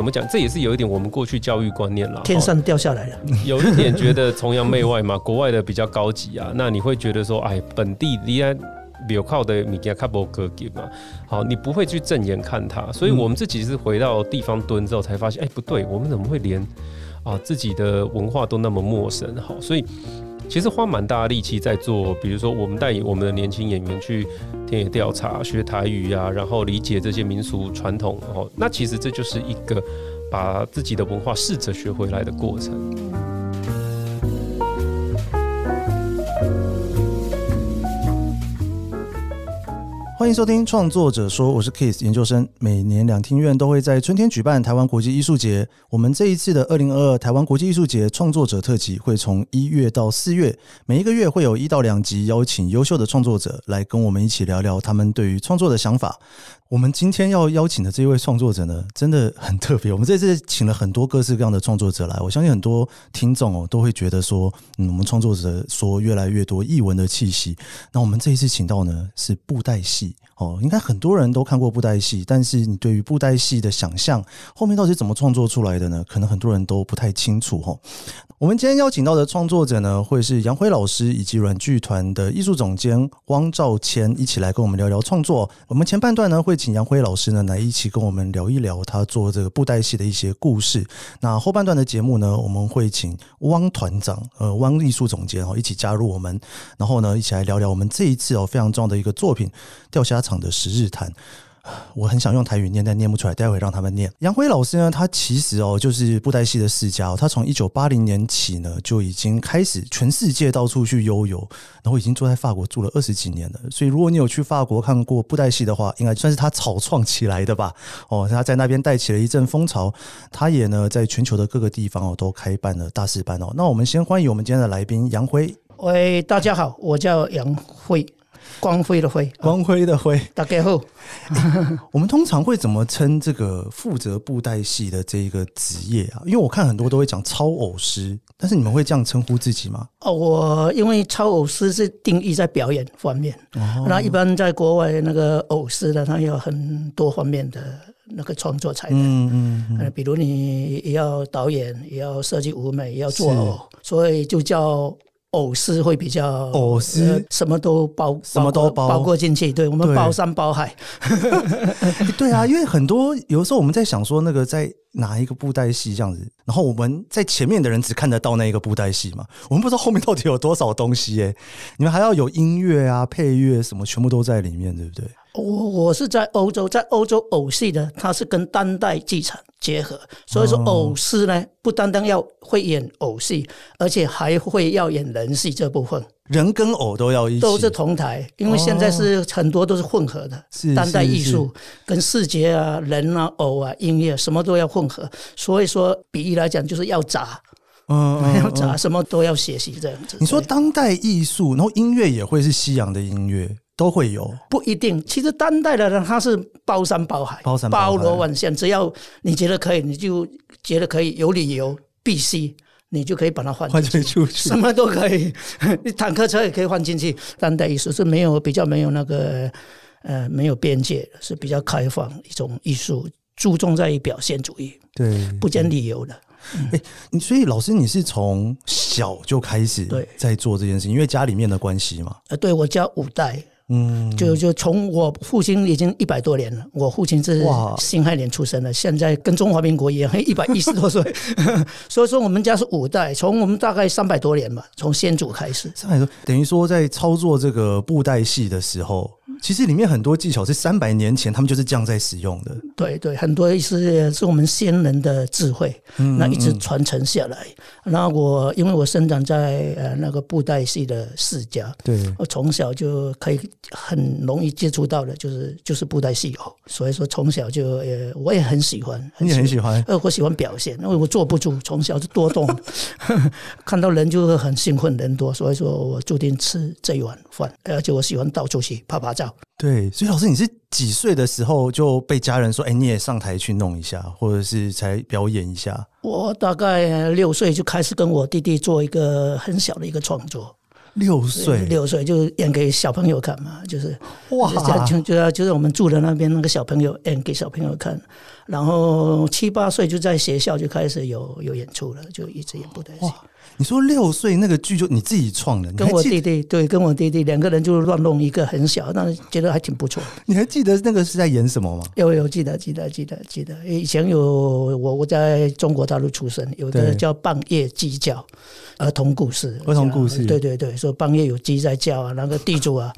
怎么讲？这也是有一点我们过去教育观念啦，天上掉下来了，有一点觉得崇洋媚外嘛，国外的比较高级啊，那你会觉得说，哎，本地离岸比较靠的，你给他不格给嘛？好，你不会去正眼看他，所以我们自己是回到地方蹲之后才发现，哎，不对，我们怎么会连啊自己的文化都那么陌生？好，所以。其实花蛮大力气在做，比如说我们带我们的年轻演员去田野调查、学台语啊，然后理解这些民俗传统哦。那其实这就是一个把自己的文化试着学回来的过程。欢迎收听创作者说，我是 Kiss 研究生。每年两厅院都会在春天举办台湾国际艺术节。我们这一次的二零二二台湾国际艺术节创作者特辑会从一月到四月，每一个月会有一到两集，邀请优秀的创作者来跟我们一起聊聊他们对于创作的想法。我们今天要邀请的这一位创作者呢，真的很特别。我们这次请了很多各式各样的创作者来，我相信很多听众哦都会觉得说，嗯，我们创作者说越来越多译文的气息。那我们这一次请到呢是布袋戏哦，应该很多人都看过布袋戏，但是你对于布袋戏的想象后面到底是怎么创作出来的呢？可能很多人都不太清楚哦。我们今天邀请到的创作者呢，会是杨辉老师以及阮剧团的艺术总监汪兆谦一起来跟我们聊聊创作。我们前半段呢会。请杨辉老师呢来一起跟我们聊一聊他做这个布袋戏的一些故事。那后半段的节目呢，我们会请汪团长呃汪艺术总监哦一起加入我们，然后呢一起来聊聊我们这一次哦非常重要的一个作品《钓虾场场的十日谈》。我很想用台语念，但念不出来，待会让他们念。杨辉老师呢，他其实哦，就是布袋戏的世家。他从一九八零年起呢，就已经开始全世界到处去悠游，然后已经住在法国住了二十几年了。所以，如果你有去法国看过布袋戏的话，应该算是他草创起来的吧？哦，他在那边带起了一阵风潮。他也呢，在全球的各个地方哦，都开办了大师班哦。那我们先欢迎我们今天的来宾杨辉。喂，大家好，我叫杨辉。光辉的辉，光辉的辉，大家好。我们通常会怎么称这个负责布袋戏的这一个职业啊？因为我看很多都会讲超偶师，但是你们会这样称呼自己吗？哦，我因为超偶师是定义在表演方面，哦、那一般在国外那个偶师呢，他有很多方面的那个创作才能，嗯嗯，嗯，比如你也要导演，也要设计舞美，也要做偶，所以就叫。偶师会比较偶师、呃，什么都包，什么都包包括进去。对，我们包山包海。对啊，因为很多有时候我们在想说，那个在哪一个布袋戏这样子，然后我们在前面的人只看得到那一个布袋戏嘛，我们不知道后面到底有多少东西耶。你们还要有音乐啊、配乐什么，全部都在里面，对不对？我我是在欧洲，在欧洲偶戏呢，它是跟当代剧场结合，所以说偶师呢，不单单要会演偶戏，而且还会要演人戏这部分，人跟偶都要一起，都是同台，因为现在是很多都是混合的，当代艺术跟视觉啊、人啊、偶啊、音乐什么都要混合，所以说比喻来讲就是要杂，嗯，要杂，什么都要学习这样子。你说当代艺术，然后音乐也会是西洋的音乐。都会有，不一定。其实当代的人他是包山包海，包山包罗万象。只要你觉得可以，你就觉得可以，有理由必须，你就可以把它换换出去，什么都可以。你坦克车也可以换进去。当代艺术是没有比较没有那个呃没有边界，是比较开放一种艺术，注重在于表现主义，对，不讲理由的。哎、嗯欸，所以老师你是从小就开始在做这件事情，因为家里面的关系嘛。呃，对我家五代。嗯，就就从我父亲已经一百多年了，我父亲是辛亥年出生的，现在跟中华民国一样，一百一十多岁，所以说我们家是五代，从我们大概三百多年吧，从先祖开始，三百多，等于说在操作这个布袋戏的时候。其实里面很多技巧是三百年前他们就是这样在使用的。对对，很多是是我们先人的智慧，那一直传承下来。那我因为我生长在呃那个布袋戏的世家，对，我从小就可以很容易接触到的，就是就是布袋戏哦。所以说从小就呃我也很喜欢，你也很喜欢，呃我喜欢表现，因为我坐不住，从小就多动，看到人就会很兴奋，人多，所以说我注定吃这一碗饭，而且我喜欢到处去拍拍照。对，所以老师，你是几岁的时候就被家人说，哎，你也上台去弄一下，或者是才表演一下？我大概六岁就开始跟我弟弟做一个很小的一个创作。六岁，六岁就演给小朋友看嘛，就是哇，就就就是我们住的那边那个小朋友演给小朋友看。然后七八岁就在学校就开始有有演出了，就一直演布袋戏。你说六岁那个剧就你自己创的？跟我弟弟对，跟我弟弟两个人就乱弄一个很小，但是觉得还挺不错。你还记得那个是在演什么吗？有有记得记得记得记得，以前有我我在中国大陆出生，有一个叫半夜鸡叫儿童故事，儿童故事，对对对，说半夜有鸡在叫啊，那个地主啊，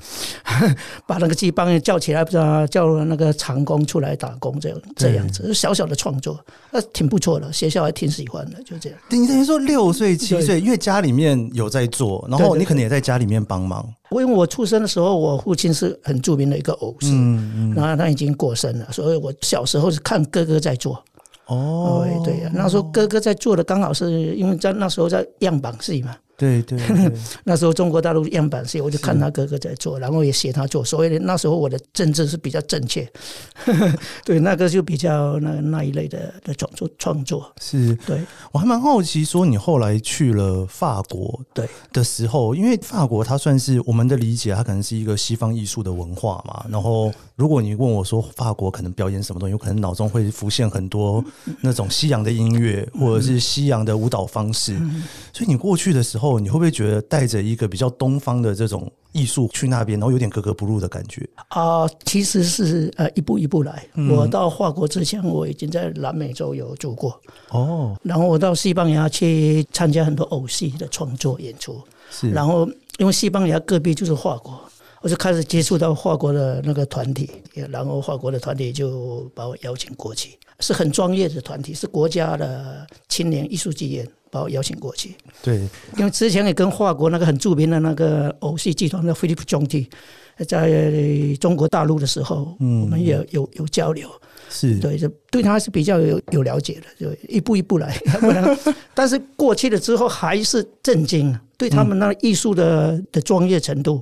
把那个鸡半夜叫起来，不知道叫那个长工出来打工，这样这样子小小的创作，那挺不错的，学校还挺喜欢的，就这样。你等于说六岁七岁。因为家里面有在做，然后你可能也在家里面帮忙。因为我出生的时候，我父亲是很著名的一个偶师，嗯嗯，然后他已经过身了，所以我小时候是看哥哥在做。哦，对呀，那时候哥哥在做的刚好是因为在那时候在样板戏嘛。对对，对，那时候中国大陆样板戏，我就看他哥哥在做，然后也学他做。所以那时候我的政治是比较正确，对，那个就比较那那一类的的创作创作。是，对，我还蛮好奇，说你后来去了法国，对的时候，因为法国它算是我们的理解，它可能是一个西方艺术的文化嘛。然后如果你问我说法国可能表演什么东西，有可能脑中会浮现很多那种西洋的音乐，或者是西洋的舞蹈方式。所以你过去的时候。你会不会觉得带着一个比较东方的这种艺术去那边，然后有点格格不入的感觉啊？其实是呃一步一步来。我到法国之前，我已经在南美洲有住过哦。然后我到西班牙去参加很多偶戏的创作演出。是。然后因为西班牙隔壁就是法国，我就开始接触到法国的那个团体，然后法国的团体就把我邀请过去，是很专业的团体，是国家的青年艺术剧院。把我邀请过去，对，因为之前也跟法国那个很著名的那个偶戏集团的 Philippe Jonty 在中国大陆的时候，嗯，我们也有有有交流，是对，就对他是比较有有了解的，就一步一步来。但是过去了之后还是震惊，对他们那艺术的的专业程度，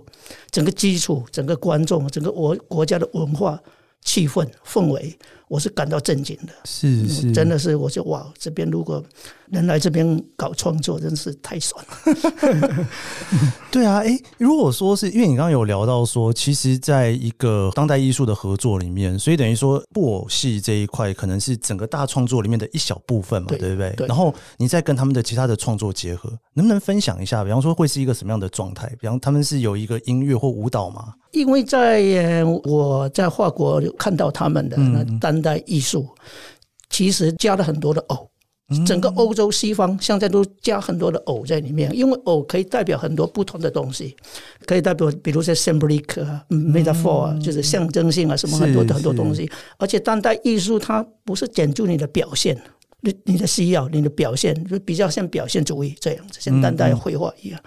整个基础、整个观众、整个我国家的文化气氛氛围。我是感到震惊的，是是，真的是，我就哇，这边如果能来这边搞创作，真是太爽了。对啊，哎，如果说是因为你刚刚有聊到说，其实在一个当代艺术的合作里面，所以等于说布偶戏这一块可能是整个大创作里面的一小部分嘛，对，对不对？对。然后你再跟他们的其他的创作结合，能不能分享一下？比方说会是一个什么样的状态？比方他们是有一个音乐或舞蹈吗？因为在我在法国看到他们的那当代艺术，其实加了很多的偶，整个欧洲西方现在都加很多的偶在里面，因为偶可以代表很多不同的东西，可以代表比如说 symbolic 啊、metaphor 啊，就是象征性啊，什么很多很多东西。而且当代艺术它不是讲究你的表现，你你的需要、你的表现，就比较像表现主义这样子，像当代绘画一样。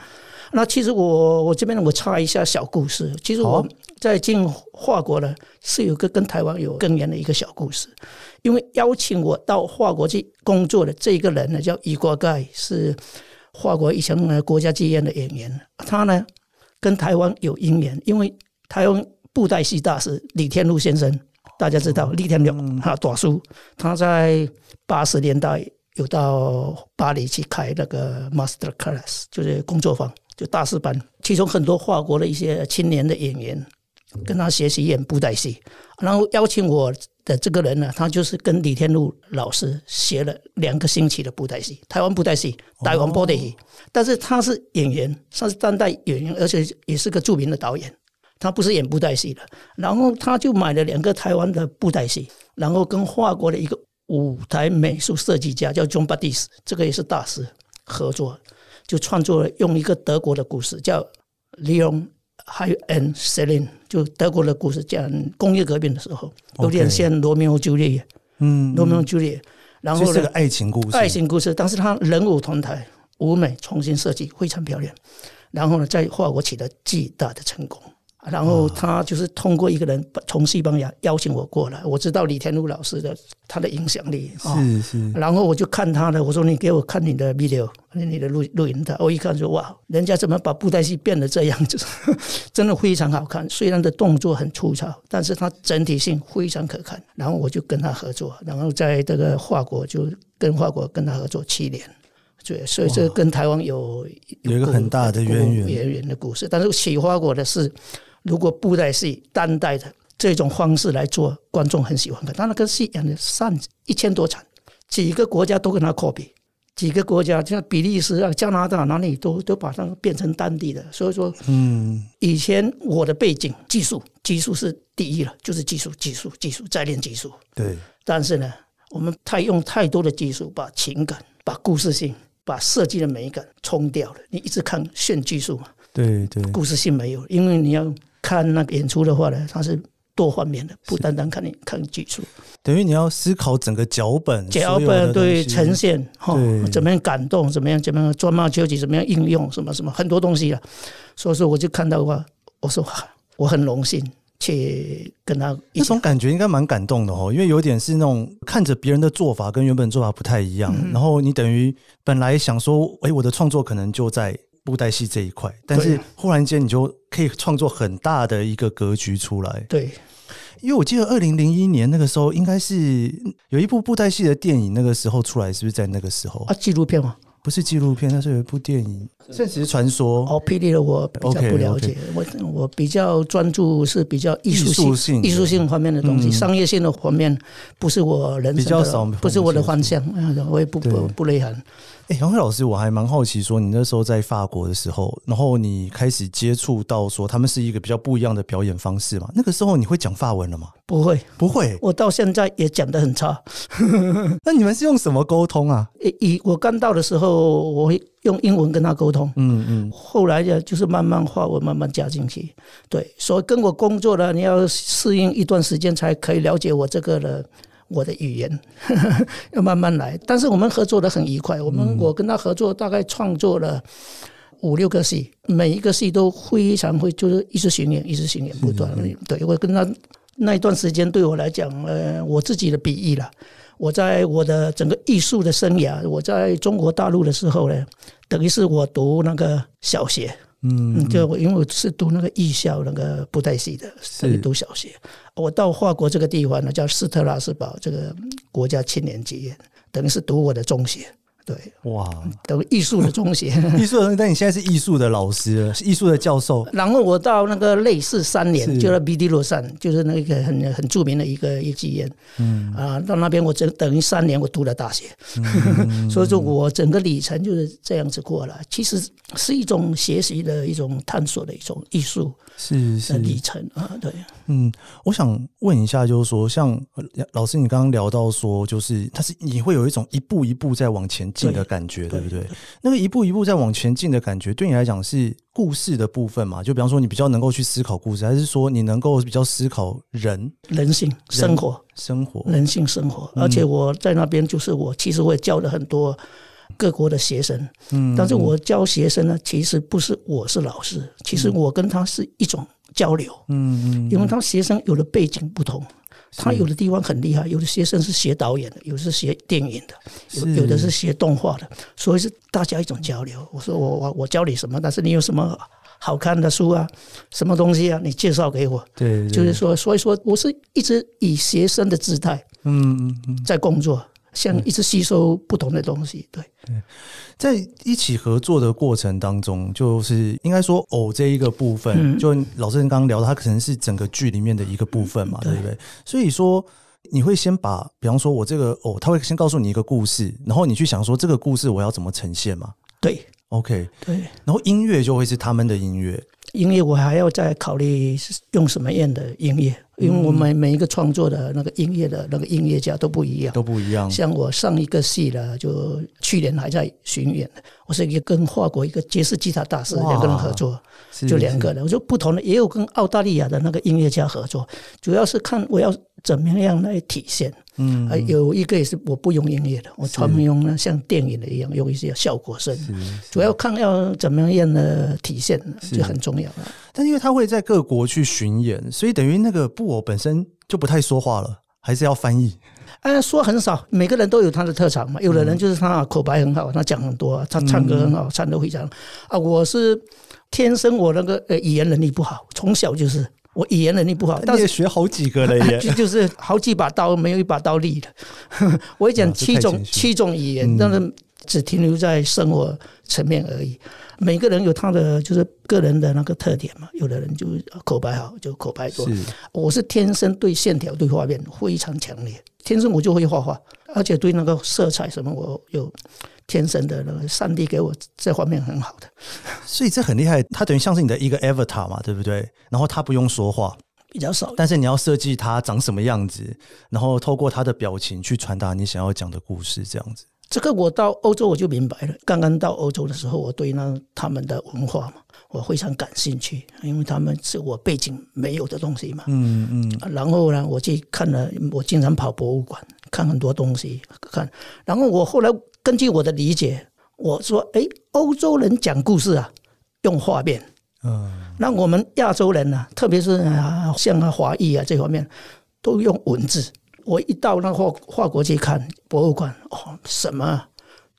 那其实我我这边我插一下小故事。其实我在进法国呢，是有个跟台湾有根源的一个小故事。因为邀请我到法国去工作的这一个人呢，叫伊瓜盖，是法国以前的国家剧院的演员。他呢跟台湾有姻缘，因为台湾布袋戏大师李天禄先生，大家知道李天禄哈大叔，他在八十年代有到巴黎去开那个 master class，就是工作坊。就大师班，其中很多法国的一些青年的演员跟他学习演布袋戏，然后邀请我的这个人呢，他就是跟李天禄老师学了两个星期的布袋戏，台湾布袋戏，台湾布袋戏。但是他是演员，他是当代演员，而且也是个著名的导演，他不是演布袋戏的。然后他就买了两个台湾的布袋戏，然后跟法国的一个舞台美术设计家叫 John Baptiste，这个也是大师合作。就创作了用一个德国的故事，叫 Leon 还有 and Celine，就德国的故事，讲工业革命的时候，有点像罗密欧朱丽叶，嗯，罗密欧朱丽叶，然后这个爱情故事，爱情故事，但是他人物同台，舞美重新设计，非常漂亮，然后呢，在法国取得巨大的成功。然后他就是通过一个人从西班牙邀请我过来，我知道李天禄老师的他的影响力是是，然后我就看他的，我说你给我看你的 video，你的录录影带，我一看说哇，人家怎么把布袋戏变得这样子，真的非常好看。虽然的动作很粗糙，但是他整体性非常可看。然后我就跟他合作，然后在这个法国就跟法国跟他合作七年，对，所以这跟台湾有有一个很大的渊源渊源的故事。但是启发我的是。如果布袋戏当代的这种方式来做，观众很喜欢看。他那个戏演了上一千多场，几个国家都跟他 copy，几个国家像比利时啊、加拿大哪里都都把它变成当地的。所以说，嗯，以前我的背景技术技术是第一了，就是技术技术技术再练技术。对，但是呢，我们太用太多的技术，把情感、把故事性、把设计的美感冲掉了。你一直看炫技术嘛？对对，故事性没有，因为你要看那个演出的话呢，它是。多方面的，不单单看你看技术，等于你要思考整个脚本，脚本对呈现哈，怎么样感动，怎么样怎么样抓马球击，怎么样应用什么什么很多东西了。所以说，我就看到的话，我说我很荣幸去跟他，那种感觉应该蛮感动的哦，因为有点是那种看着别人的做法跟原本做法不太一样，然后你等于本来想说，哎，我的创作可能就在。布袋戏这一块，但是忽然间你就可以创作很大的一个格局出来。对，因为我记得二零零一年那个时候，应该是有一部布袋戏的电影，那个时候出来，是不是在那个时候啊？纪录片吗？不是纪录片，那是有一部电影《圣石传说》。哦，霹雳的我比较不了解，我我比较专注是比较艺术性、艺术性方面的东西，商业性的方面不是我人生的，不是我的方向，我也不不不内行。哎，杨辉老师，我还蛮好奇，说你那时候在法国的时候，然后你开始接触到说他们是一个比较不一样的表演方式嘛？那个时候你会讲法文了吗？不会，不会，我到现在也讲得很差。那你们是用什么沟通啊？以我刚到的时候，我会用英文跟他沟通。嗯嗯。后来呢就是慢慢话我慢慢加进去。对，所以跟我工作的你要适应一段时间才可以了解我这个的。我的语言 要慢慢来，但是我们合作的很愉快。我们我跟他合作，大概创作了五六个戏，每一个戏都非常会，就是一直巡演，一直巡演不断。对，我跟他那一段时间，对我来讲，呃，我自己的比喻了。我在我的整个艺术的生涯，我在中国大陆的时候呢，等于是我读那个小学。嗯，就因为我是读那个艺校那个布袋戏的，所以读小学。我到法国这个地方呢，叫斯特拉斯堡这个国家青年剧院，等于是读我的中学。对，哇，等艺术的中学，艺术的，但你现在是艺术的老师，艺术的教授。然后我到那个类似三年，就在比迪罗山，就是那个很很著名的一个一个剧院。嗯啊，到那边我整等于三年，我读了大学。嗯、所以说我整个里程就是这样子过来，其实是一种学习的一种探索的一种艺术。是是里程啊，对，嗯，我想问一下，就是说，像老师你刚刚聊到说，就是他是你会有一种一步一步在往前进的感觉，对，对不对？那个一步一步在往前进的感觉，对你来讲是故事的部分嘛？就比方说，你比较能够去思考故事，还是说你能够比较思考人人性生活生活人性生活？而且我在那边，就是我其实我也教了很多。各国的学生，嗯，但是我教学生呢，其实不是我是老师，其实我跟他是一种交流，嗯嗯，因为他学生有的背景不同，他有的地方很厉害，有的学生是学导演的，有的是学电影的，有有的是学动画的，所以是大家一种交流。我说我我我教你什么，但是你有什么好看的书啊，什么东西啊，你介绍给我，对，就是说，所以说我是一直以学生的姿态，嗯嗯嗯，在工作。像一直吸收不同的东西，对。对，在一起合作的过程当中，就是应该说偶这一个部分，就老师刚刚聊的，它可能是整个剧里面的一个部分嘛，对不对？所以说，你会先把，比方说我这个偶，他会先告诉你一个故事，然后你去想说这个故事我要怎么呈现嘛？对，OK，对。然后音乐就会是他们的音乐。音乐我还要再考虑用什么样的音乐，因为我们每一个创作的那个音乐的那个音乐家都不一样，都不一样。像我上一个戏呢，就去年还在巡演，我是一个跟法国一个爵士吉他大师两个人合作，就两个人。我说不同的，也有跟澳大利亚的那个音乐家合作，主要是看我要怎么样来体现。嗯，有一个也是我不用音乐的，我专门用呢像电影的一样用一些效果声，主要看要怎么样的体现，就很重要了。但因为他会在各国去巡演，所以等于那个布偶本身就不太说话了，还是要翻译。哎，说很少，每个人都有他的特长嘛。有的人就是他口白很好，他讲很多，他唱歌很好，唱得非常啊。我是天生我那个呃语言能力不好，从小就是。我语言能力不好，但是学好几个了 耶，就是好几把刀，没有一把刀利的。我会讲七种七种语言，但是只停留在生活层面而已。每个人有他的就是个人的那个特点嘛。有的人就口白好，就口白多。是我是天生对线条、对画面非常强烈，天生我就会画画，而且对那个色彩什么，我有天生的那个上帝给我这方面很好的。所以这很厉害，它等于像是你的一个 avatar 嘛，对不对？然后他不用说话。比较少，但是你要设计他长什么样子，然后透过他的表情去传达你想要讲的故事，这样子。这个我到欧洲我就明白了。刚刚到欧洲的时候，我对那他们的文化嘛，我非常感兴趣，因为他们是我背景没有的东西嘛。嗯嗯。然后呢，我去看了，我经常跑博物馆看很多东西看。然后我后来根据我的理解，我说：哎，欧洲人讲故事啊，用画面。嗯，那我们亚洲人呢、啊，特别是啊，像啊华裔啊这方面，都用文字。我一到那画画国去看博物馆，哦，什么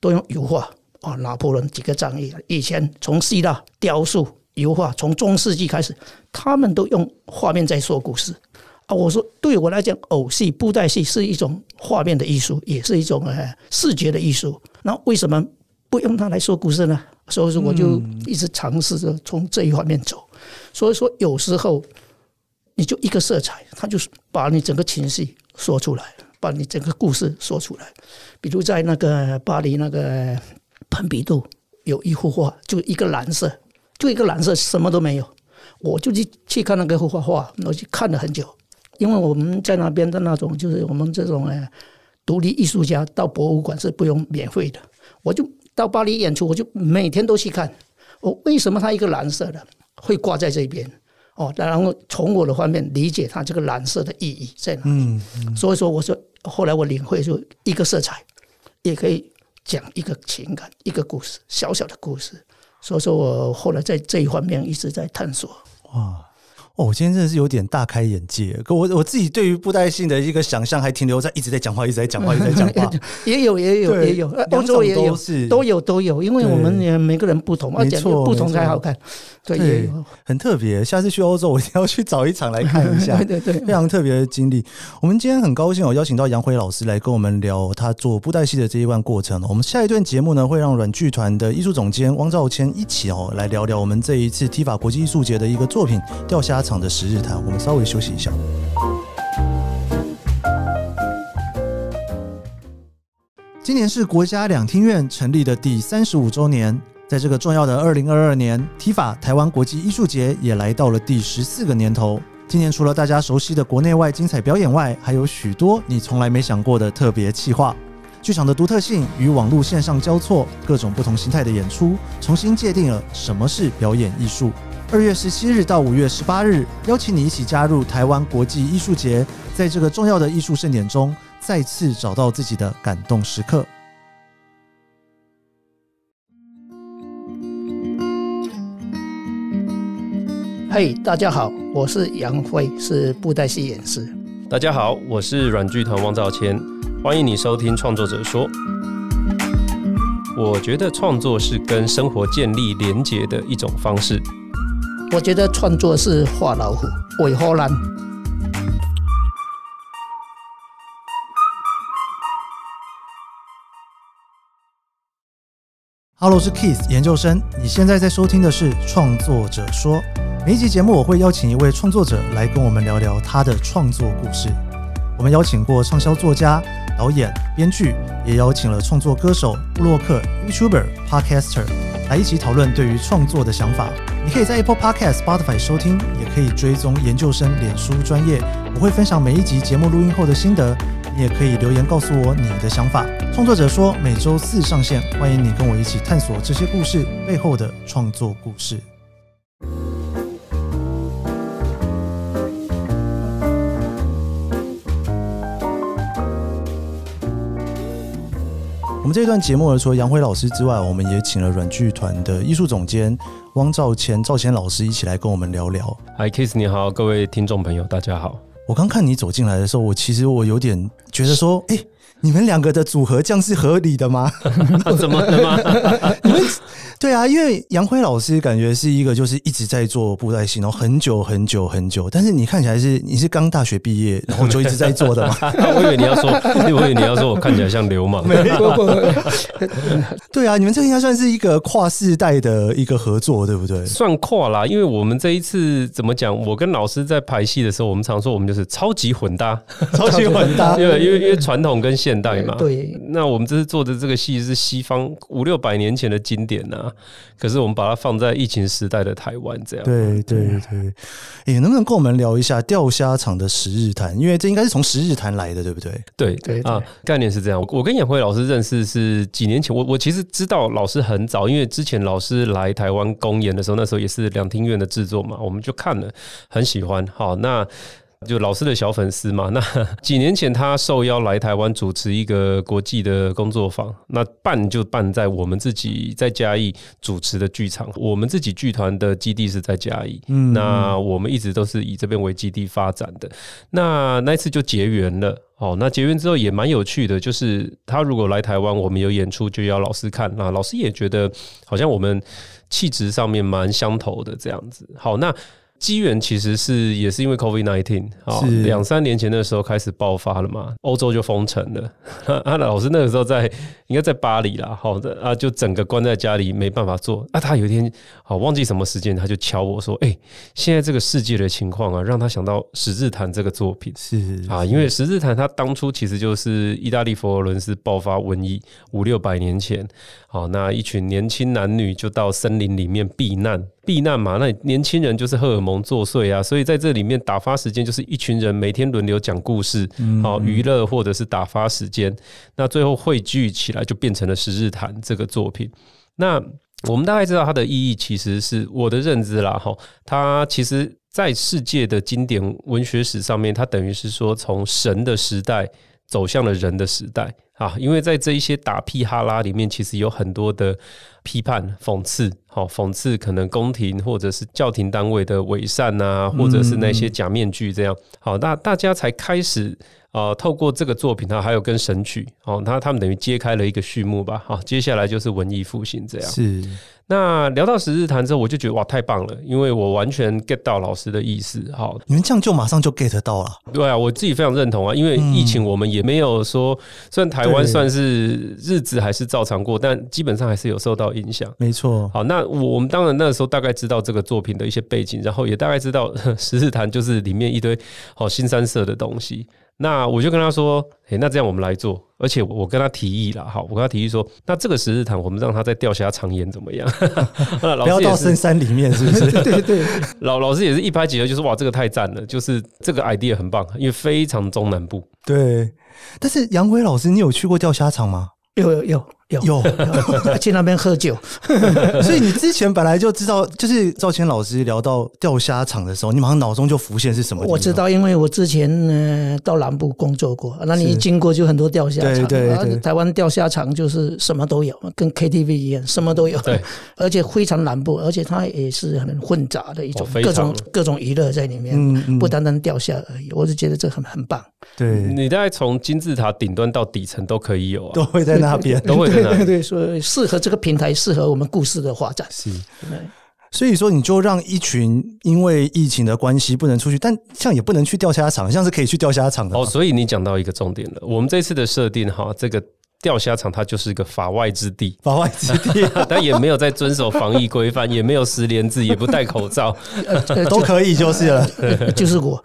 都用油画。哦，拿破仑几个战役，以前从希腊雕塑、油画，从中世纪开始，他们都用画面在说故事。啊，我说对我来讲，偶戏、布袋戏是一种画面的艺术，也是一种呃视觉的艺术。那为什么不用它来说故事呢？所以说，我就一直尝试着从这一方面走。所以说，有时候你就一个色彩，它就是把你整个情绪说出来，把你整个故事说出来。比如在那个巴黎那个蓬皮杜有一幅画，就一个蓝色，就一个蓝色，什么都没有。我就去去看那个画画，我去看了很久，因为我们在那边的那种，就是我们这种呃独立艺术家到博物馆是不用免费的，我就。到巴黎演出，我就每天都去看。我为什么它一个蓝色的会挂在这边？哦，然后从我的方面理解它这个蓝色的意义在哪里。嗯嗯、所以说，我说后来我领会说，一个色彩也可以讲一个情感，一个故事，小小的故事。所以说我后来在这一方面一直在探索。哇。哦，我今天真的是有点大开眼界。可我我自己对于布袋戏的一个想象还停留在一直在讲话，一直在讲话，一直在讲话。也有，也有，也有，欧洲也有，都有，都有。因为我们也每个人不同，而且不同才好看。对，也有，很特别。下次去欧洲，我一定要去找一场来看一下。对对对，非常特别的经历。我们今天很高兴，我邀请到杨辉老师来跟我们聊他做布袋戏的这一段过程。我们下一段节目呢，会让软剧团的艺术总监汪兆谦一起哦来聊聊我们这一次 TIFA 国际艺术节的一个作品《钓虾场的十日谈》，我们稍微休息一下。今年是国家两厅院成立的第三十五周年，在这个重要的二零二二年，TIFA 台湾国际艺术节也来到了第十四个年头。今年除了大家熟悉的国内外精彩表演外，还有许多你从来没想过的特别企划。剧场的独特性与网络线上交错，各种不同形态的演出，重新界定了什么是表演艺术。二月十七日到五月十八日，邀请你一起加入台湾国际艺术节，在这个重要的艺术盛典中，再次找到自己的感动时刻。嘿，大家好，我是杨辉，是布袋戏演师。大家好，我是软剧团汪兆谦，欢迎你收听创作者说。我觉得创作是跟生活建立连结的一种方式。我觉得创作是画老虎，为何呢？Hello，是 Keith 研究生。你现在在收听的是《创作者说》。每一集节目，我会邀请一位创作者来跟我们聊聊他的创作故事。我们邀请过畅销作家、导演、编剧，也邀请了创作歌手、布洛克、YouTuber、Podcaster 来一起讨论对于创作的想法。你可以在 Apple Podcast、Spotify 收听，也可以追踪研究生脸书专业。我会分享每一集节目录音后的心得，你也可以留言告诉我你的想法。创作者说，每周四上线，欢迎你跟我一起探索这些故事背后的创作故事。们这段节目除了杨辉老师之外，我们也请了软剧团的艺术总监汪兆谦、兆谦老师一起来跟我们聊聊。Hi Kiss，你好，各位听众朋友，大家好。我刚看你走进来的时候，我其实我有点觉得说，哎。你们两个的组合这样是合理的吗？怎么的吗？你们对啊，因为杨辉老师感觉是一个就是一直在做布袋戏，然后很久很久很久，但是你看起来是你是刚大学毕业，然后就一直在做的吗？我以为你要说，我以为你要说我看起来像流氓。对啊，你们这应该算是一个跨世代的一个合作，对不对？算跨啦，因为我们这一次怎么讲？我跟老师在排戏的时候，我们常说我们就是超级混搭，超级混搭，因为因为因为传统跟现代嘛。对，那我们这次做的这个戏是西方五六百年前的经典呐、啊，可是我们把它放在疫情时代的台湾这样。对对对，哎、欸，能不能跟我们聊一下钓虾场的十日谈？因为这应该是从十日谈来的，对不对？对对啊，概念是这样。我跟演辉老师认识是几年前，我我其实知道老师很早，因为之前老师来台湾公演的时候，那时候也是两厅院的制作嘛，我们就看了，很喜欢。好，那。就老师的小粉丝嘛，那几年前他受邀来台湾主持一个国际的工作坊，那办就办在我们自己在嘉义主持的剧场，我们自己剧团的基地是在嘉义，嗯，那我们一直都是以这边为基地发展的，那那次就结缘了，哦，那结缘之后也蛮有趣的，就是他如果来台湾，我们有演出就要老师看，那老师也觉得好像我们气质上面蛮相投的这样子，好，那。机缘其实是也是因为 COVID nineteen 啊，两三年前的时候开始爆发了嘛，欧洲就封城了。啊，老师那个时候在应该在巴黎啦，好的啊，就整个关在家里没办法做。啊，他有一天好忘记什么时间，他就敲我说：“哎，现在这个世界的情况啊，让他想到《十字谈》这个作品是啊，因为《十字谈》他当初其实就是意大利佛罗伦斯爆发瘟疫五六百年前，好，那一群年轻男女就到森林里面避难。”避难嘛，那年轻人就是荷尔蒙作祟啊，所以在这里面打发时间就是一群人每天轮流讲故事，好娱乐或者是打发时间。那最后汇聚起来就变成了《十日谈》这个作品。那我们大概知道它的意义，其实是我的认知啦，哈，它其实在世界的经典文学史上面，它等于是说从神的时代走向了人的时代啊，因为在这一些打屁哈拉里面，其实有很多的。批判、讽刺，好讽刺可能宫廷或者是教廷单位的伪善啊，或者是那些假面具这样，好，那大家才开始啊、呃，透过这个作品，它还有跟神曲，哦，那他们等于揭开了一个序幕吧，好，接下来就是文艺复兴这样。是。那聊到十日谈之后，我就觉得哇，太棒了，因为我完全 get 到老师的意思。好，你们这样就马上就 get 到了。对啊，我自己非常认同啊，因为疫情我们也没有说，虽然台湾算是日子还是照常过，但基本上还是有受到影响。没错。好，那我们当然那个时候大概知道这个作品的一些背景，然后也大概知道 十日谈就是里面一堆好新三色的东西。那我就跟他说：“诶，那这样我们来做，而且我跟他提议了，好，我跟他提议说，那这个十日谈，我们让他在钓虾场演怎么样？不要到深山里面，是不是？对对。老老师也是一拍即合，就是哇，这个太赞了，就是这个 idea 很棒，因为非常中南部。对，但是杨辉老师，你有去过钓虾场吗？有有有。”有，有 去那边喝酒，所以你之前本来就知道，就是赵谦老师聊到钓虾场的时候，你马上脑中就浮现是什么？我知道，因为我之前呢到南部工作过，那你一经过就很多钓虾场，对对对，台湾钓虾场就是什么都有，跟 KTV 一样，什么都有。对，而且非常南部，而且它也是很混杂的一种各种各种娱乐在里面，不单单钓虾而已。我是觉得这很很棒。对，你大概从金字塔顶端到底层都可以有啊，都会在那边，都会。对对对，所以适合这个平台，适合我们故事的发展。是，所以说你就让一群因为疫情的关系不能出去，但像也不能去钓虾场，像是可以去钓虾场的。哦，所以你讲到一个重点了，我们这次的设定哈，这个。钓虾场它就是一个法外之地，法外之地，但也没有在遵守防疫规范，也没有十连字，也不戴口罩，都可以就是了，就是我。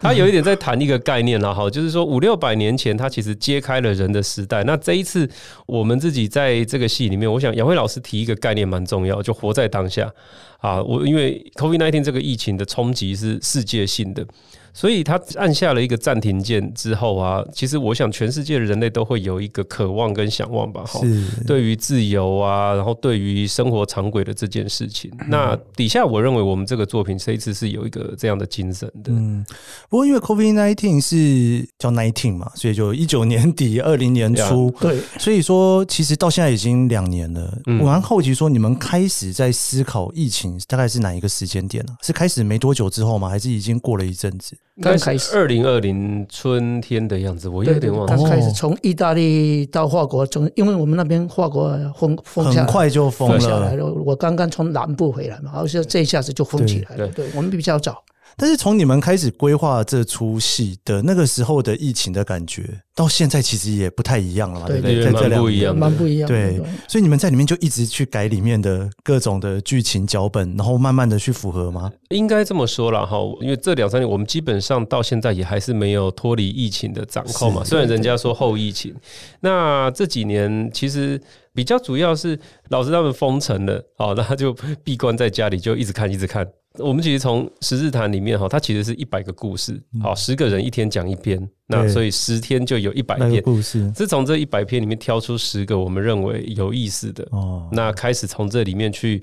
他有一点在谈一个概念了哈，就是说五六百年前，他其实揭开了人的时代。那这一次我们自己在这个戏里面，我想杨辉老师提一个概念蛮重要，就活在当下啊。我因为 COVID-19 这个疫情的冲击是世界性的。所以他按下了一个暂停键之后啊，其实我想全世界的人类都会有一个渴望跟向往吧，哈，对于自由啊，然后对于生活常轨的这件事情。那底下我认为我们这个作品这一次是有一个这样的精神的。嗯，不过因为 COVID nineteen 是叫 nineteen 嘛，所以就一九年底二零年初，对，所以说其实到现在已经两年了。我蛮好奇说，你们开始在思考疫情大概是哪一个时间点呢？是开始没多久之后吗？还是已经过了一阵子？刚开始二零二零春天的样子，我有点忘了。刚开始从意大利到法国，从因为我们那边法国封封下很快就封下来了。我刚刚从南部回来嘛，好像这一下子就封起来了。对，我们比较早。但是从你们开始规划这出戏的那个时候的疫情的感觉，到现在其实也不太一样了嘛，对不对？蛮不一样，蛮不一样。对，所以你们在里面就一直去改里面的各种的剧情脚本，然后慢慢的去符合吗？应该这么说了哈，因为这两三年我们基本上到现在也还是没有脱离疫情的掌控嘛。虽然人家说后疫情，那这几年其实比较主要是老师他们封城了，哦，那他就闭关在家里，就一直看，一直看。我们其实从十日谈里面哈，它其实是一百个故事，好，十个人一天讲一篇，那所以十天就有一百篇。故事。是从这一百篇里面挑出十个我们认为有意思的，哦，那开始从这里面去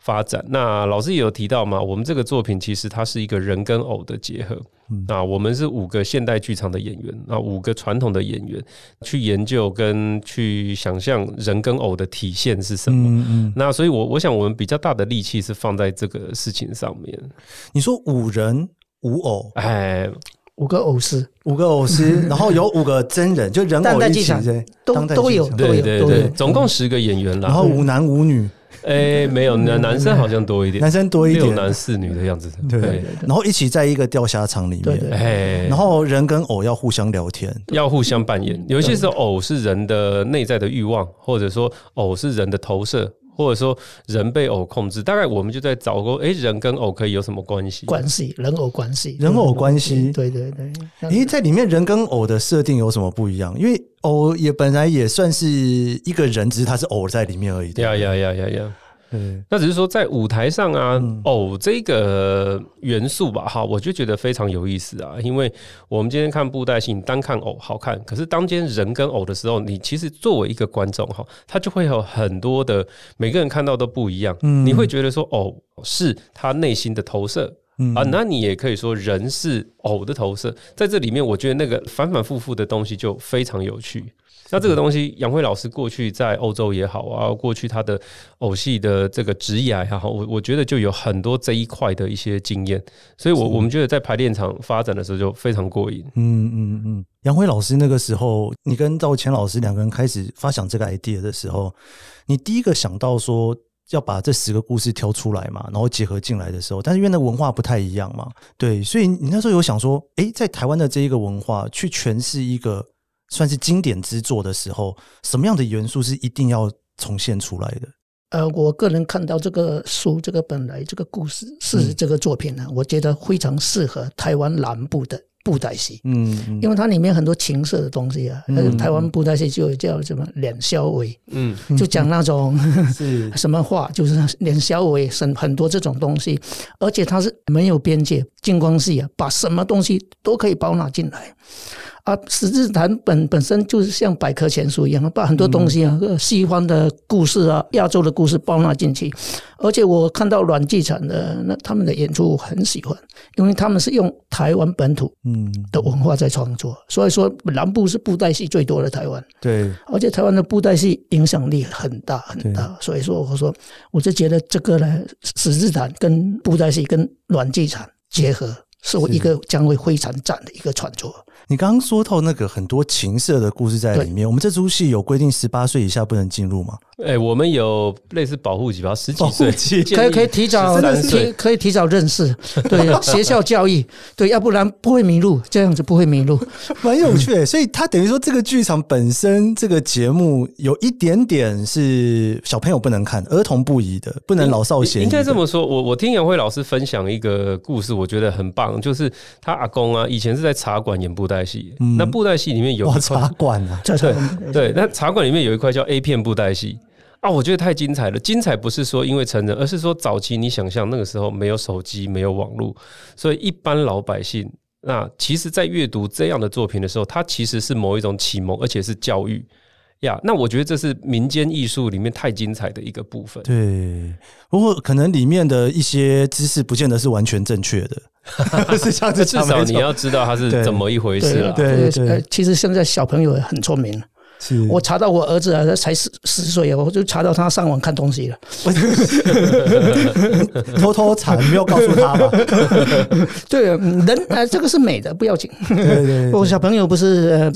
发展。那老师也有提到嘛，我们这个作品其实它是一个人跟偶的结合。那我们是五个现代剧场的演员，那五个传统的演员去研究跟去想象人跟偶的体现是什么。嗯嗯。那所以，我我想我们比较大的力气是放在这个事情上面。你说五人五偶，哎，五个偶师，五个偶师，然后有五个真人，就人偶一起，都都有，对对对，总共十个演员了，然后五男五女。哎、欸，没有，男男生好像多一点，男生多一点，六男四女的样子。对，对，然后一起在一个钓虾场里面，哎，然后人跟偶要互相聊天，要互相扮演。有些时候偶是人的内在的欲望，或者说偶是人的投射。或者说人被偶控制，大概我们就在找过，哎，人跟偶可以有什么关系？关系，人偶关系，人偶关系，对对对。哎，在里面人跟偶的设定有什么不一样？因为偶也本来也算是一个人，只是他是偶在里面而已。呀呀呀呀呀！嗯，那只是说在舞台上啊，嗯、偶这个元素吧，哈，我就觉得非常有意思啊。因为我们今天看布袋戏，单看偶好看，可是当间人跟偶的时候，你其实作为一个观众哈，他就会有很多的每个人看到都不一样。嗯，你会觉得说偶是他内心的投射，嗯啊，那你也可以说人是偶的投射，在这里面，我觉得那个反反复复的东西就非常有趣。那这个东西，杨辉老师过去在欧洲也好啊，过去他的偶戏的这个职业也好，我我觉得就有很多这一块的一些经验，所以我我们觉得在排练场发展的时候就非常过瘾。嗯嗯嗯，杨辉老师那个时候，你跟赵钱老师两个人开始发想这个 idea 的时候，你第一个想到说要把这十个故事挑出来嘛，然后结合进来的时候，但是因为那文化不太一样嘛，对，所以你那时候有想说，诶，在台湾的这一个文化去诠释一个。算是经典之作的时候，什么样的元素是一定要重现出来的？呃，我个人看到这个书，这个本来这个故事是这个作品呢，嗯、我觉得非常适合台湾南部的布袋戏。嗯，嗯，因为它里面很多情色的东西啊，嗯、台湾布袋戏就叫什么脸小尾，嗯，就讲那种 是 什么话，就是脸小尾，很很多这种东西，而且它是没有边界，金光戏啊，把什么东西都可以包纳进来。啊，十日谈本本身就是像百科全书一样，把很多东西啊，西方的故事啊，亚洲的故事包纳进去。而且我看到阮剧场的那他们的演出，我很喜欢，因为他们是用台湾本土嗯的文化在创作，所以说南部是布袋戏最多的台湾。对，而且台湾的布袋戏影响力很大很大，所以说我说我就觉得这个呢，十日谈跟布袋戏跟阮剧场结合，是我一个将会非常赞的一个创作。你刚刚说到那个很多情色的故事在里面，我们这出戏有规定十八岁以下不能进入吗？哎、欸，我们有类似保护级吧，十几岁可以可以提早提可以提早认识，对 学校教育，对，要不然不会迷路，这样子不会迷路，蛮有趣的。所以他等于说这个剧场本身这个节目有一点点是小朋友不能看，儿童不宜的，不能老少咸宜。应该这么说，我我听杨慧老师分享一个故事，我觉得很棒，就是他阿公啊，以前是在茶馆演布袋戏，嗯、那布袋戏里面有茶馆啊，对对，那茶馆里面有一块叫 A 片布袋戏。啊，我觉得太精彩了！精彩不是说因为成人，而是说早期你想象那个时候没有手机，没有网络，所以一般老百姓，那其实，在阅读这样的作品的时候，它其实是某一种启蒙，而且是教育呀。那我觉得这是民间艺术里面太精彩的一个部分。对，不过可能里面的一些知识不见得是完全正确的，是这样子。至少你要知道它是怎么一回事了。对对，对，其实现在小朋友很聪明。我查到我儿子啊，才十十岁，我就查到他上网看东西了。偷偷查，没有告诉他吧？对，人啊，这个是美的，不要紧。对对，对，我小朋友不是呃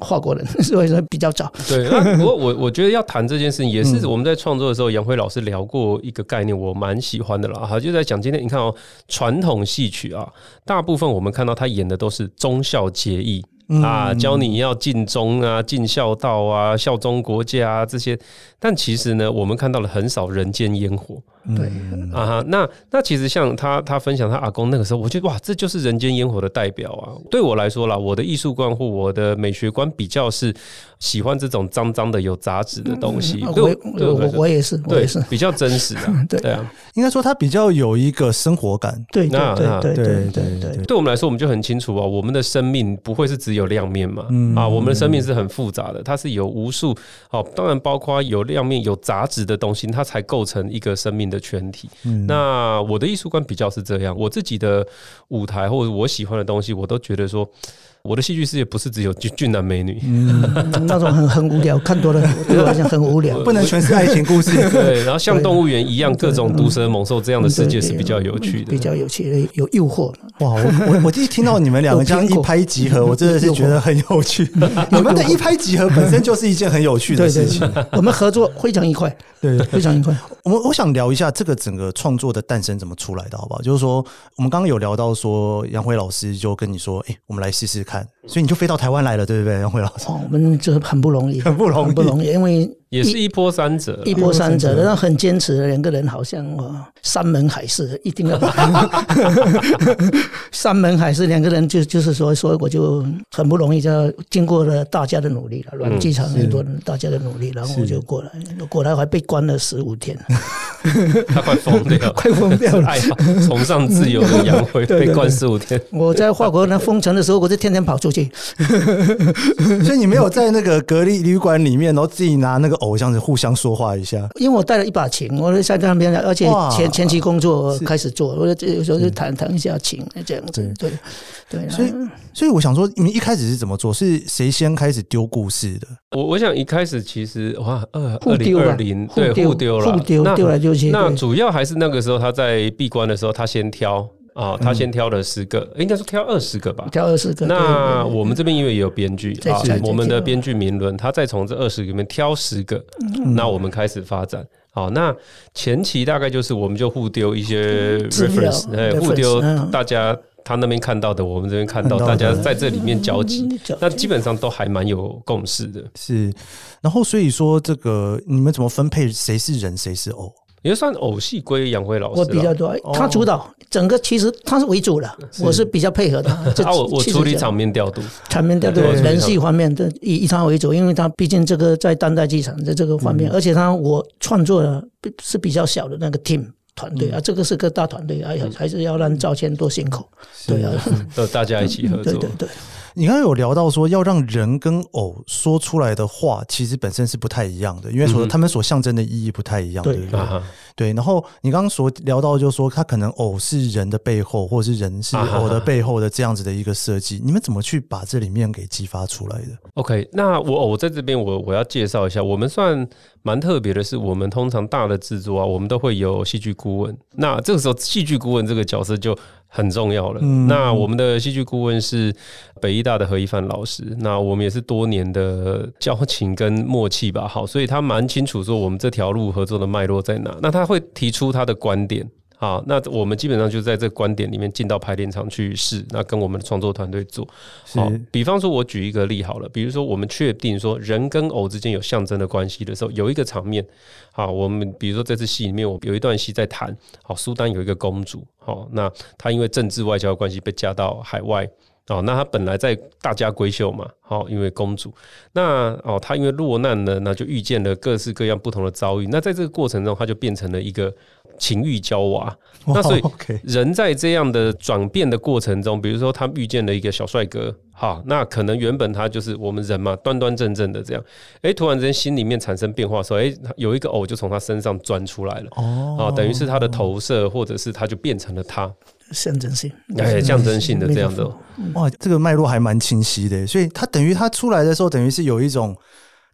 华国人，所以说比较早。对，不过我我觉得要谈这件事情，也是我们在创作的时候，杨辉老师聊过一个概念，我蛮喜欢的啦。哈，就在讲今天，你看哦，传统戏曲啊，大部分我们看到他演的都是忠孝节义。啊，教你要尽忠啊，尽孝道啊，效忠国家啊，这些。但其实呢，我们看到了很少人间烟火。对啊，那那其实像他他分享他阿公那个时候，我觉得哇，这就是人间烟火的代表啊。对我来说啦，我的艺术观或我的美学观比较是喜欢这种脏脏的有杂质的东西。我我我也是，我也是比较真实 的。对啊，应该说他比较有一个生活感。对对对对对对对。对我们来说，我们就很清楚啊，我们的生命不会是只有亮面嘛。嗯啊，我们的生命是很复杂的，它是有无数哦，当然包括有亮面有杂质的东西，它才构成一个生命的全体。嗯、那我的艺术观比较是这样，我自己的舞台或者我喜欢的东西，我都觉得说。我的戏剧世界不是只有俊俊男美女，嗯，那种很很无聊，看多了对我来讲很无聊，不能全是爱情故事。对，然后像动物园一样，各种毒蛇猛兽这样的世界是比较有趣的，比较有趣的，有诱惑。哇，我我我第一听到你们两个这样 一拍即合，我真的是觉得很有趣。你们的一拍即合本身就是一件很有趣的事情，我们合作非常愉快，对，非常愉快。我们我想聊一下这个整个创作的诞生怎么出来的，好不好？就是说，我们刚刚有聊到说，杨辉老师就跟你说，哎，我们来试试看。所以你就飞到台湾来了，对不对，杨辉老师？哦，我们这很不容易，很不容易，很不容易，因为。也是一波三折，一波三折，然后很坚持的两个人，好像山盟海誓，一定要 山盟海誓，两个人就就是说，所以我就很不容易，就经过了大家的努力了，软机场很多人大家的努力，然后我就过来，过来还被关了十五天，他快疯掉，快疯掉了，崇尚自由的杨辉被关十五天。我在法国那封城的时候，我就天天跑出去，所以你没有在那个隔离旅馆里面，然后自己拿那个。偶像是互相说话一下，因为我带了一把琴，我在那边，而且前前期工作开始做，我就有时候就弹弹一下琴，这样子，对对。所以所以我想说，你们一开始是怎么做？是谁先开始丢故事的？我我想一开始其实哇，二二零二零对互丢了，互丢丢来丢去。那主要还是那个时候他在闭关的时候，他先挑。啊，他先挑了十个，应该是挑二十个吧。挑二十个。那我们这边因为也有编剧啊，我们的编剧明伦，他再从这二十个里面挑十个，那我们开始发展。好，那前期大概就是我们就互丢一些 reference，哎，互丢大家他那边看到的，我们这边看到，大家在这里面交集，那基本上都还蛮有共识的。是，然后所以说这个你们怎么分配谁是人谁是偶？也算偶戏归杨辉老师，我比较多，他主导整个，其实他是为主的，我是比较配合的。啊，我我处理场面调度，场面调度，人戏方面的以以他为主，因为他毕竟这个在当代剧场在这个方面，而且他我创作的是比较小的那个 team 团队啊，这个是个大团队，哎，还是要让赵谦多辛苦，对啊，都大家一起合作，对 对对。你刚刚有聊到说，要让人跟偶说出来的话，其实本身是不太一样的，因为说他们所象征的意义不太一样，对不对？对。然后你刚刚所聊到，就是说他可能偶是人的背后，或者是人是偶的背后的这样子的一个设计，你们怎么去把这里面给激发出来的？OK，那我偶在这边，我我要介绍一下，我们算蛮特别的是，我们通常大的制作啊，我们都会有戏剧顾问。那这个时候，戏剧顾问这个角色就很重要了。嗯、那我们的戏剧顾问是北艺大的何一帆老师，那我们也是多年的交情跟默契吧。好，所以他蛮清楚说我们这条路合作的脉络在哪。那他会提出他的观点。好，那我们基本上就在这观点里面进到排练场去试，那跟我们的创作团队做。好，比方说，我举一个例好了，比如说我们确定说人跟偶之间有象征的关系的时候，有一个场面，好，我们比如说这次戏里面，我有一段戏在谈，好，苏丹有一个公主，好，那她因为政治外交关系被嫁到海外。哦，那他本来在大家闺秀嘛，好，因为公主，那哦，他因为落难呢，那就遇见了各式各样不同的遭遇。那在这个过程中，他就变成了一个情欲娇娃。那所以人在这样的转变的过程中，比如说他遇见了一个小帅哥，好，那可能原本他就是我们人嘛，端端正正的这样，哎，突然之间心里面产生变化，说，哎，有一个偶就从他身上钻出来了，哦，等于是他的投射，或者是他就变成了他。象征性，哎，象征性的这样的，哇，这个脉络还蛮清晰的，所以它等于它出来的时候，等于是有一种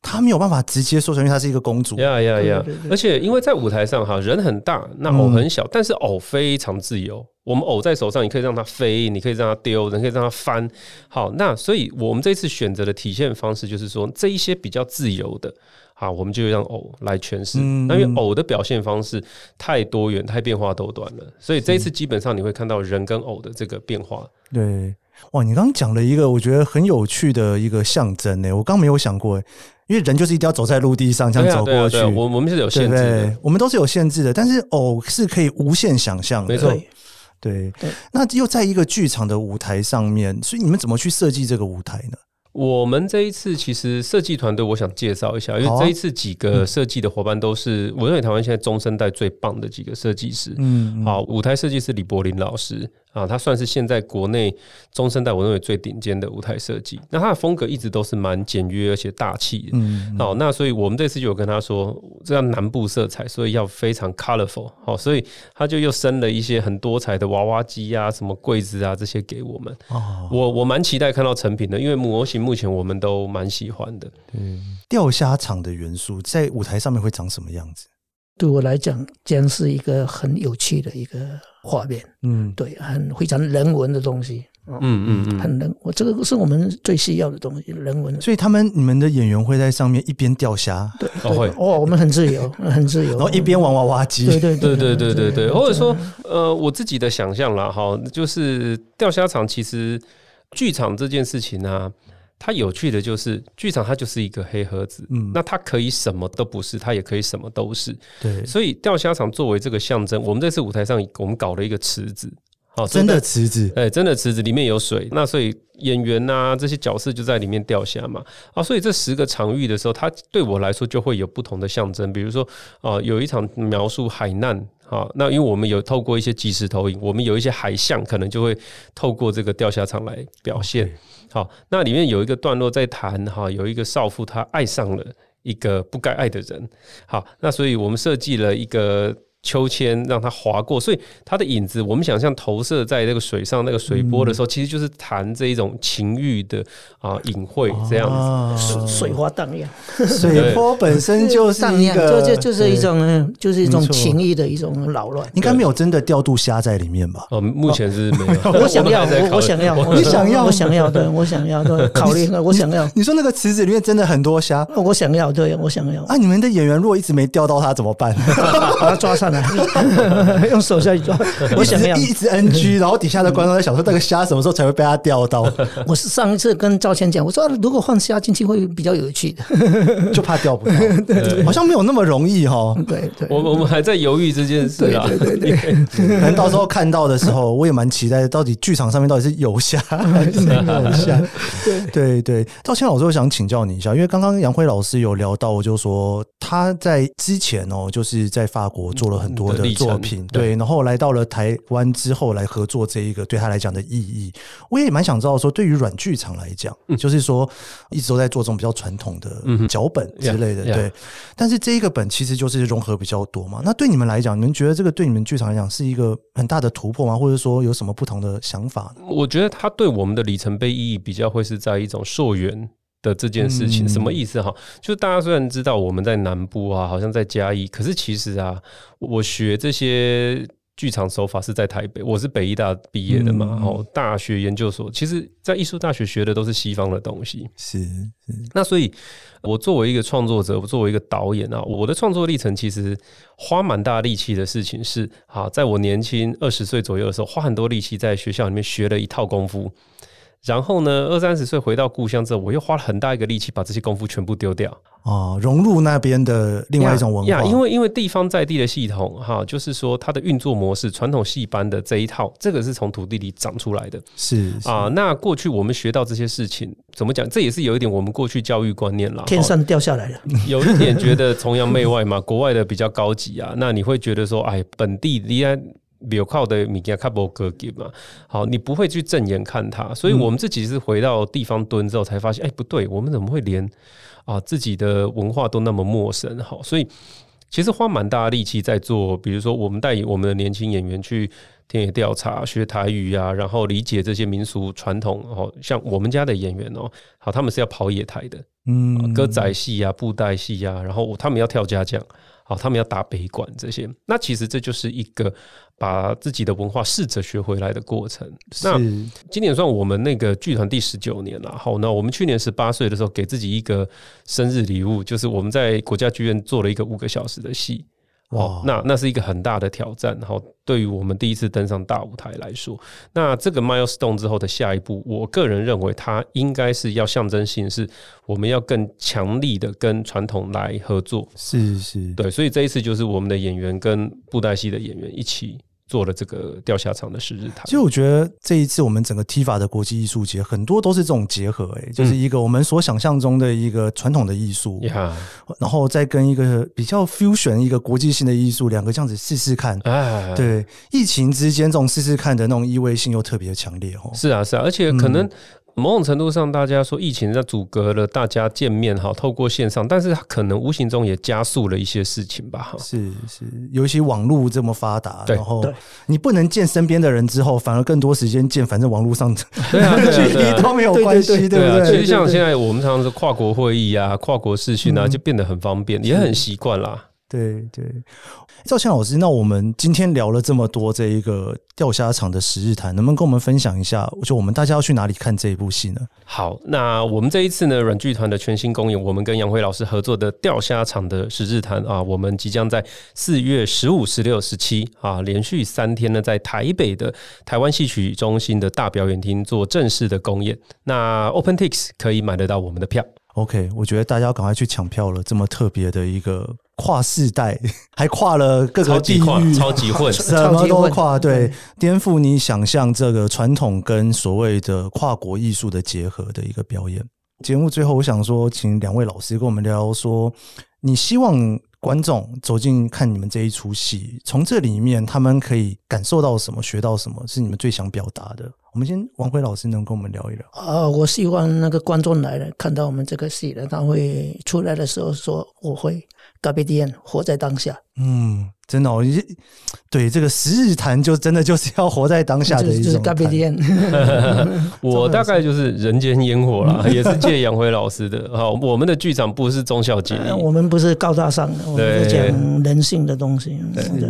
他没有办法直接说成，因为他是一个公主。呀呀呀！而且因为在舞台上哈，人很大，那偶很小，嗯、但是偶非常自由。我们偶在手上，你可以让它飞，你可以让它丢，人可以让它翻。好，那所以我们这次选择的体现方式就是说，这一些比较自由的，好，我们就让偶来诠释。嗯、那因为偶的表现方式太多元、太变化多端了，所以这一次基本上你会看到人跟偶的这个变化。对，哇，你刚刚讲了一个我觉得很有趣的一个象征呢，我刚没有想过，因为人就是一定要走在陆地上这样走过去，我我们是有限制的，我们都是有限制的，但是偶是可以无限想象的，没错。对，那又在一个剧场的舞台上面，所以你们怎么去设计这个舞台呢？我们这一次其实设计团队，我想介绍一下，因为这一次几个设计的伙伴都是我认为台湾现在中生代最棒的几个设计师。嗯，好，舞台设计师李柏林老师。啊，它算是现在国内中生代我认为最顶尖的舞台设计。那它的风格一直都是蛮简约而且大气的。嗯，好，那所以我们这次就有跟他说，这样南部色彩，所以要非常 colorful。好，所以他就又生了一些很多彩的娃娃机啊、什么柜子啊这些给我们。哦，我我蛮期待看到成品的，因为模型目前我们都蛮喜欢的。嗯，钓虾场的元素在舞台上面会长什么样子？对我来讲，将是一个很有趣的一个画面。嗯，对，很非常人文的东西。嗯嗯嗯，很人，我这个是我们最需要的东西，人文。所以他们你们的演员会在上面一边钓虾，对，会哦，我们很自由，很自由，然后一边玩娃娃机。对对对对对对对，或者说，呃，我自己的想象啦，哈，就是钓虾场其实剧场这件事情呢、啊。它有趣的就是，剧场它就是一个黑盒子，嗯，那它可以什么都不是，它也可以什么都是，对。所以钓虾场作为这个象征，我们这次舞台上我们搞了一个池子，好，真的池子，哎，真的池子里面有水，那所以演员呐这些角色就在里面钓虾嘛，啊，所以这十个场域的时候，它对我来说就会有不同的象征，比如说啊，有一场描述海难。好，那因为我们有透过一些即时投影，我们有一些海象，可能就会透过这个钓虾场来表现。好，那里面有一个段落在谈哈，有一个少妇她爱上了一个不该爱的人。好，那所以我们设计了一个。秋千让它划过，所以它的影子，我们想象投射在那个水上，那个水波的时候，其实就是谈这一种情欲的啊隐晦这样子，水花荡漾，水波本身就是一个，就就就是一种，就是一种情欲的一种扰乱。应该没有真的调度虾在里面吧？哦，目前是没有。我想要，我想要，你想要，我想要，对，我想要，对，考虑，我想要。你说那个池子里面真的很多虾？我想要，对，我想要。啊，你们的演员如果一直没钓到它怎么办？把它抓上来。用手下去抓，我想要一直 NG，然后底下的观众在想说，那个虾什么时候才会被他钓到？我是上一次跟赵谦讲，我说如果换虾进去会比较有趣的，就怕钓不到，好像没有那么容易哈。对对，我我们还在犹豫这件事啊。对对对，可能到时候看到的时候，我也蛮期待，到底剧场上面到底是有虾还是没有虾？对对对，赵谦老师，我想请教你一下，因为刚刚杨辉老师有聊到，就说他在之前哦，就是在法国做了很多的。作品对，然后来到了台湾之后来合作这一个对他来讲的意义，我也蛮想知道说，对于软剧场来讲，嗯、就是说一直都在做这种比较传统的脚本之类的，嗯、对。但是这一个本其实就是融合比较多嘛。那对你们来讲，你们觉得这个对你们剧场来讲是一个很大的突破吗？或者说有什么不同的想法呢？我觉得它对我们的里程碑意义比较会是在一种溯源。的这件事情什么意思哈？就是大家虽然知道我们在南部啊，好像在嘉义，可是其实啊，我学这些剧场手法是在台北，我是北艺大毕业的嘛，然后大学研究所，其实在艺术大学学的都是西方的东西。是，是那所以，我作为一个创作者，我作为一个导演啊，我的创作历程其实花蛮大力气的事情是，啊，在我年轻二十岁左右的时候，花很多力气在学校里面学了一套功夫。然后呢，二三十岁回到故乡之后，我又花了很大一个力气把这些功夫全部丢掉哦，融入那边的另外一种文化。因为因为地方在地的系统哈，就是说它的运作模式，传统戏班的这一套，这个是从土地里长出来的。是，是啊，那过去我们学到这些事情，怎么讲？这也是有一点我们过去教育观念啦，天上掉下来了，有一点觉得崇洋媚外嘛，国外的比较高级啊，那你会觉得说，哎，本地依然。有靠的物件较无格给嘛，好，你不会去正眼看它，所以我们自己是回到地方蹲之后才发现，哎、欸，不对，我们怎么会连啊自己的文化都那么陌生？好，所以其实花蛮大的力气在做，比如说我们带领我们的年轻演员去田野调查、学台语啊，然后理解这些民俗传统。哦，像我们家的演员哦，好，他们是要跑野台的，嗯，歌仔戏啊、布袋戏啊，然后他们要跳家将。好，他们要打北管这些，那其实这就是一个把自己的文化试着学回来的过程。那今年算我们那个剧团第十九年了。好，那我们去年十八岁的时候，给自己一个生日礼物，就是我们在国家剧院做了一个五个小时的戏。哦，那那是一个很大的挑战。然后对于我们第一次登上大舞台来说，那这个 milestone 之后的下一步，我个人认为它应该是要象征性，是我们要更强力的跟传统来合作。是是，对，所以这一次就是我们的演员跟布袋戏的演员一起。做了这个钓虾场的十日谈，其实我觉得这一次我们整个 TIFA 的国际艺术节很多都是这种结合，哎，就是一个我们所想象中的一个传统的艺术，嗯，然后再跟一个比较 fusion 一个国际性的艺术，两个这样子试试看，哎，对，疫情之间这种试试看的那种意味性又特别强烈哦。是啊，是啊，而且可能。某种程度上，大家说疫情在阻隔了大家见面哈，透过线上，但是可能无形中也加速了一些事情吧。是是，尤其网络这么发达，然后你不能见身边的人之后，反而更多时间见，反正网络上 对啊，距离都没有关系，对不对？其实像现在我们常常说跨国会议啊、跨国视讯啊，就变得很方便，也很习惯啦。对对，赵倩老师，那我们今天聊了这么多这一个钓虾场的十日谈，能不能跟我们分享一下？就我们大家要去哪里看这一部戏呢？好，那我们这一次呢，软剧团的全新公演，我们跟杨辉老师合作的钓虾场的十日谈啊，我们即将在四月十五、十六、十七啊，连续三天呢，在台北的台湾戏曲中心的大表演厅做正式的公演。那 OpenTix 可以买得到我们的票。OK，我觉得大家要赶快去抢票了，这么特别的一个。跨世代，还跨了各个地域，超级 混，什么都跨，对，颠覆你想象这个传统跟所谓的跨国艺术的结合的一个表演。节目最后，我想说，请两位老师跟我们聊聊，说你希望观众走进看你们这一出戏，从这里面他们可以感受到什么，学到什么，是你们最想表达的。我们先，王辉老师能跟我们聊一聊啊？我希望那个观众来了，看到我们这个戏了，他会出来的时候说：“我会。”告别体验，活在当下。嗯。真的，哦，对这个十日谈，就真的就是要活在当下的一种。就是。我大概就是人间烟火啦，也是借杨辉老师的。好，我们的剧场不是忠孝节，我们不是高大上的，我们是讲人性的东西。对对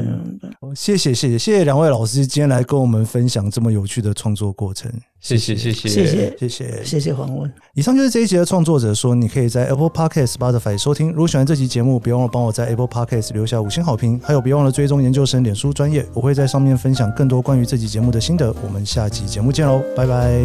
对，谢谢谢谢谢谢两位老师今天来跟我们分享这么有趣的创作过程。谢谢谢谢谢谢谢谢谢谢黄文。以上就是这一集的创作者说，你可以在 Apple Podcast、Spotify 收听。如果喜欢这期节目，别忘了帮我在 Apple Podcast 留下五星好评，还有别忘了追踪研究生脸书专业，我会在上面分享更多关于这集节目的心得。我们下期节目见喽，拜拜。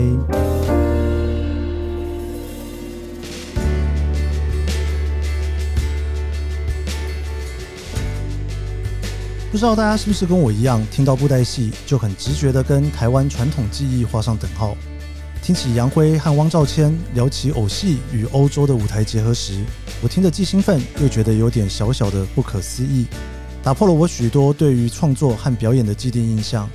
不知道大家是不是跟我一样，听到布袋戏就很直觉的跟台湾传统技艺画上等号？听起杨辉和汪兆谦聊起偶戏与欧洲的舞台结合时，我听得既兴奋又觉得有点小小的不可思议，打破了我许多对于创作和表演的既定印象。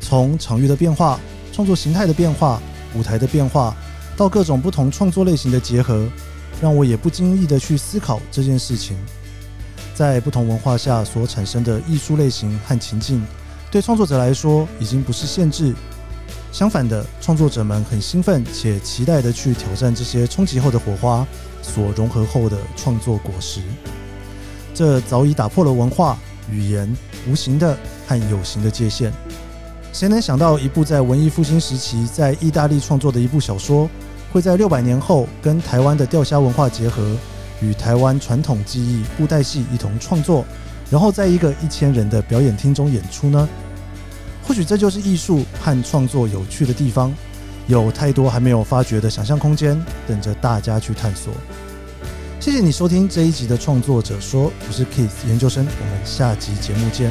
从场域的变化、创作形态的变化、舞台的变化，到各种不同创作类型的结合，让我也不经意的去思考这件事情。在不同文化下所产生的艺术类型和情境，对创作者来说已经不是限制。相反的，创作者们很兴奋且期待地去挑战这些冲击后的火花所融合后的创作果实。这早已打破了文化、语言、无形的和有形的界限。谁能想到，一部在文艺复兴时期在意大利创作的一部小说，会在六百年后跟台湾的钓虾文化结合？与台湾传统技艺布袋戏一同创作，然后在一个一千人的表演厅中演出呢？或许这就是艺术和创作有趣的地方，有太多还没有发掘的想象空间，等着大家去探索。谢谢你收听这一集的创作者说，我是 Kiss 研究生，我们下集节目见。